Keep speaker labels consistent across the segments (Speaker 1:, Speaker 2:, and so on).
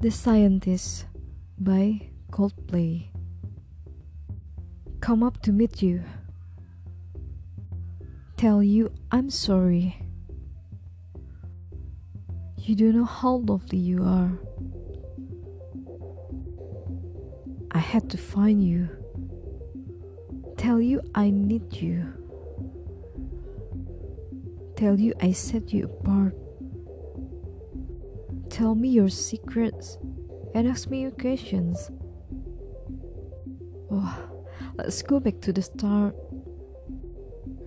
Speaker 1: The Scientist by Coldplay. Come up to meet you. Tell you I'm sorry. You don't know how lovely you are. I had to find you. Tell you I need you. Tell you I set you apart. Tell me your secrets and ask me your questions. Oh, let's go back to the start.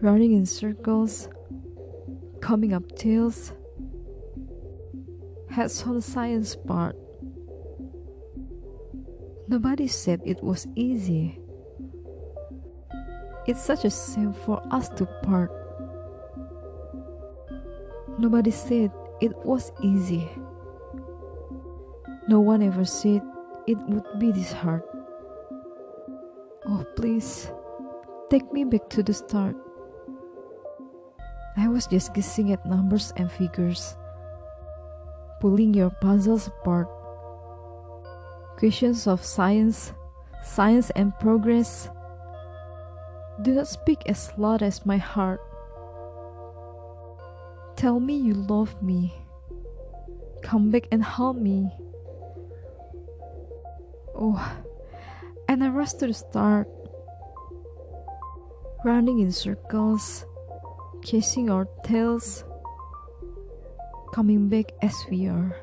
Speaker 1: Running in circles, coming up tails. Heads on the science part. Nobody said it was easy. It's such a shame for us to part. Nobody said it was easy. No one ever said it would be this hard. Oh, please, take me back to the start. I was just guessing at numbers and figures, pulling your puzzles apart. Questions of science, science and progress. Do not speak as loud as my heart. Tell me you love me. Come back and help me. Oh, and I rushed to the start, running in circles, chasing our tails, coming back as we are.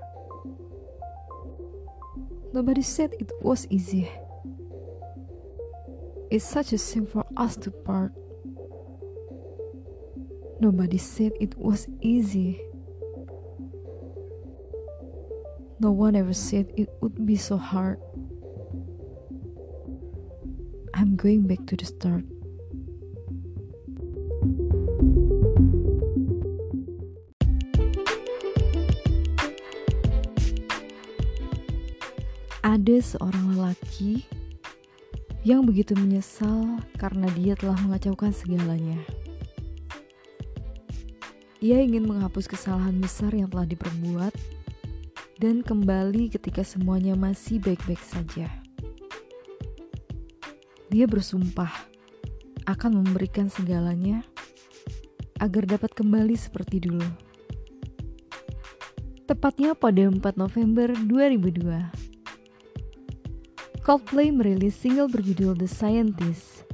Speaker 1: Nobody said it was easy. It's such a shame for us to part. Nobody said it was easy. No one ever said it would be so hard. I'm going back to the start. Ada seorang lelaki yang begitu menyesal karena dia telah mengacaukan segalanya. Ia ingin menghapus kesalahan besar yang telah diperbuat dan kembali ketika semuanya masih baik-baik saja. Dia bersumpah akan memberikan segalanya agar dapat kembali seperti dulu. Tepatnya pada 4 November 2002. Coldplay merilis single berjudul The Scientist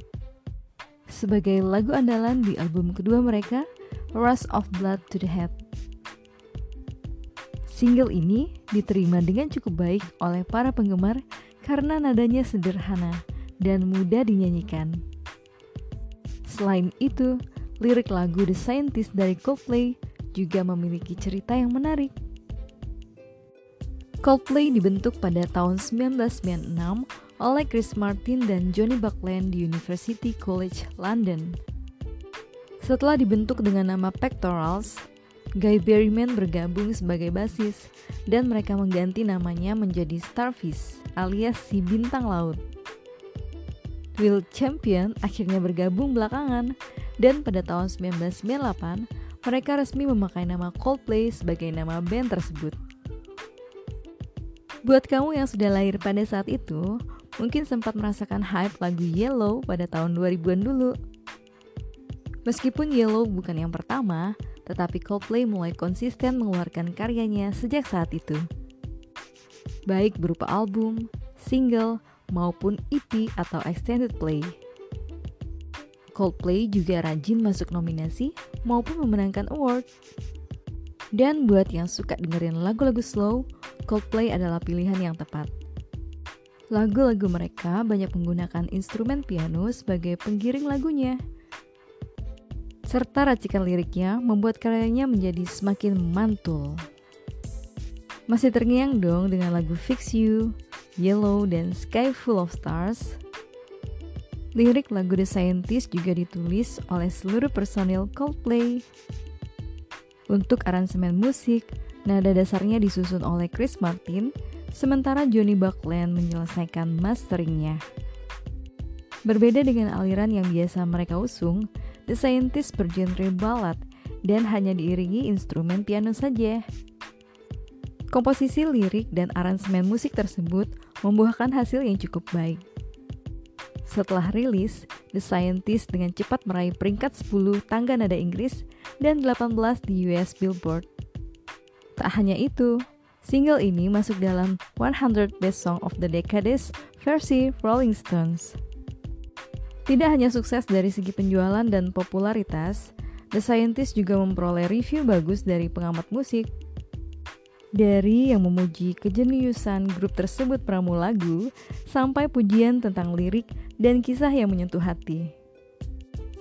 Speaker 1: sebagai lagu andalan di album kedua mereka, Rush of Blood to the Head. Single ini diterima dengan cukup baik oleh para penggemar karena nadanya sederhana dan mudah dinyanyikan. Selain itu, lirik lagu The Scientist dari Coldplay juga memiliki cerita yang menarik. Coldplay dibentuk pada tahun 1996 oleh Chris Martin dan Johnny Buckland di University College London. Setelah dibentuk dengan nama Pectorals, Guy Berryman bergabung sebagai basis dan mereka mengganti namanya menjadi Starfish alias si bintang laut. Will Champion akhirnya bergabung belakangan dan pada tahun 1998 mereka resmi memakai nama Coldplay sebagai nama band tersebut. Buat kamu yang sudah lahir pada saat itu, mungkin sempat merasakan hype lagu Yellow pada tahun 2000-an dulu. Meskipun Yellow bukan yang pertama, tetapi Coldplay mulai konsisten mengeluarkan karyanya sejak saat itu. Baik berupa album, single, maupun EP atau extended play. Coldplay juga rajin masuk nominasi maupun memenangkan award. Dan buat yang suka dengerin lagu-lagu slow, Coldplay adalah pilihan yang tepat. Lagu-lagu mereka banyak menggunakan instrumen piano sebagai penggiring lagunya. Serta racikan liriknya membuat karyanya menjadi semakin mantul. Masih terngiang dong dengan lagu Fix You, Yellow, dan Sky Full of Stars. Lirik lagu The Scientist juga ditulis oleh seluruh personil Coldplay. Untuk aransemen musik, nada dasarnya disusun oleh Chris Martin, sementara Johnny Buckland menyelesaikan masteringnya. Berbeda dengan aliran yang biasa mereka usung, The Scientist bergenre ballad dan hanya diiringi instrumen piano saja. Komposisi lirik dan aransemen musik tersebut membuahkan hasil yang cukup baik. Setelah rilis, The Scientist dengan cepat meraih peringkat 10 tangga nada Inggris dan 18 di US Billboard. Tak hanya itu, single ini masuk dalam 100 Best Song of the Decades versi Rolling Stones. Tidak hanya sukses dari segi penjualan dan popularitas, The Scientist juga memperoleh review bagus dari pengamat musik dari yang memuji kejeniusan grup tersebut pramu lagu, sampai pujian tentang lirik dan kisah yang menyentuh hati.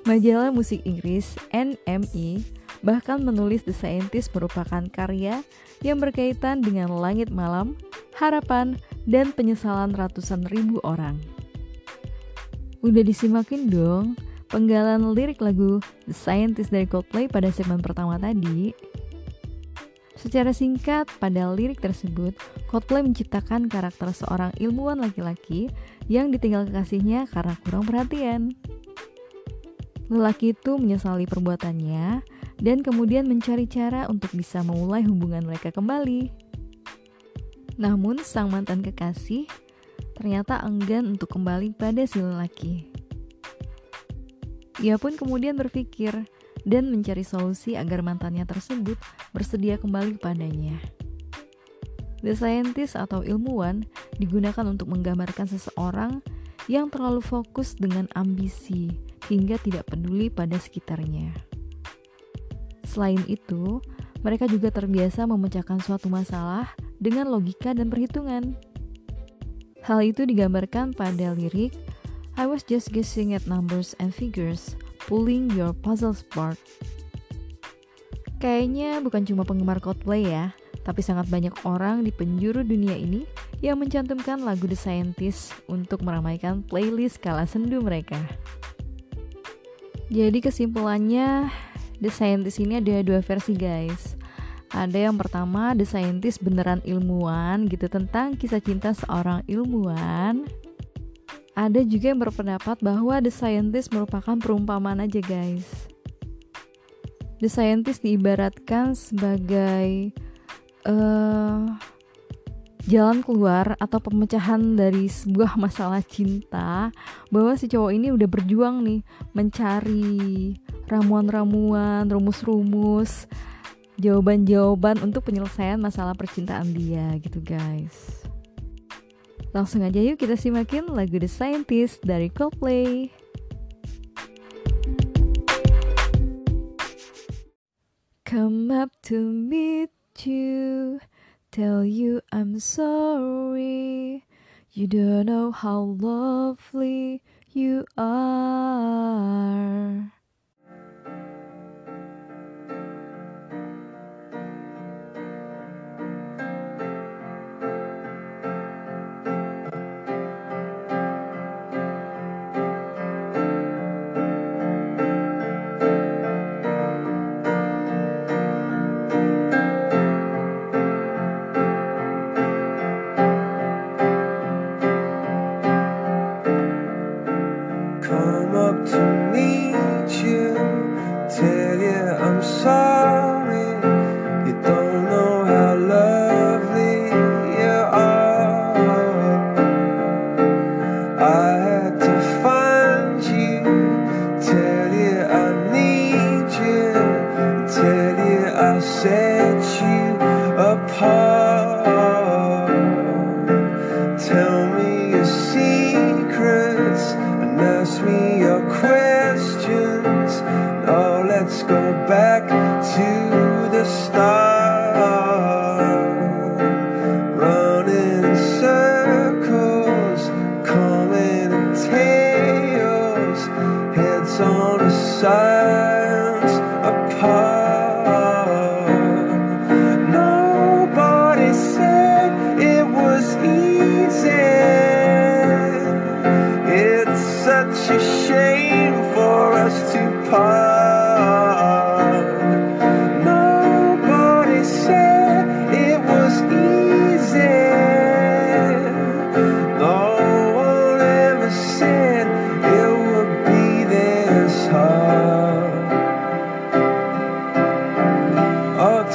Speaker 1: Majalah musik Inggris NME bahkan menulis The Scientist merupakan karya yang berkaitan dengan langit malam, harapan, dan penyesalan ratusan ribu orang. Udah disimakin dong penggalan lirik lagu The Scientist dari Coldplay pada segmen pertama tadi? Secara singkat, pada lirik tersebut, Coldplay menciptakan karakter seorang ilmuwan laki-laki yang ditinggal kekasihnya karena kurang perhatian. Lelaki itu menyesali perbuatannya dan kemudian mencari cara untuk bisa memulai hubungan mereka kembali. Namun, sang mantan kekasih ternyata enggan untuk kembali pada si lelaki. Ia pun kemudian berpikir, dan mencari solusi agar mantannya tersebut bersedia kembali kepadanya. The scientist atau ilmuwan digunakan untuk menggambarkan seseorang yang terlalu fokus dengan ambisi hingga tidak peduli pada sekitarnya. Selain itu, mereka juga terbiasa memecahkan suatu masalah dengan logika dan perhitungan. Hal itu digambarkan pada lirik I was just guessing at numbers and figures Pulling Your Puzzle Spark. Kayaknya bukan cuma penggemar Coldplay ya, tapi sangat banyak orang di penjuru dunia ini yang mencantumkan lagu The Scientist untuk meramaikan playlist kala sendu mereka. Jadi kesimpulannya, The Scientist ini ada dua versi guys. Ada yang pertama The Scientist beneran ilmuwan gitu tentang kisah cinta seorang ilmuwan ada juga yang berpendapat bahwa The Scientist merupakan perumpamaan aja guys. The Scientist diibaratkan sebagai uh, jalan keluar atau pemecahan dari sebuah masalah cinta bahwa si cowok ini udah berjuang nih mencari ramuan-ramuan, rumus-rumus, jawaban-jawaban untuk penyelesaian masalah percintaan dia gitu guys. Langsung aja yuk kita simakin lagu The Scientist dari Coldplay. Come up to meet you, tell you I'm sorry. You don't know how lovely you are.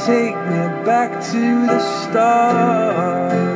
Speaker 2: Take me back to the start.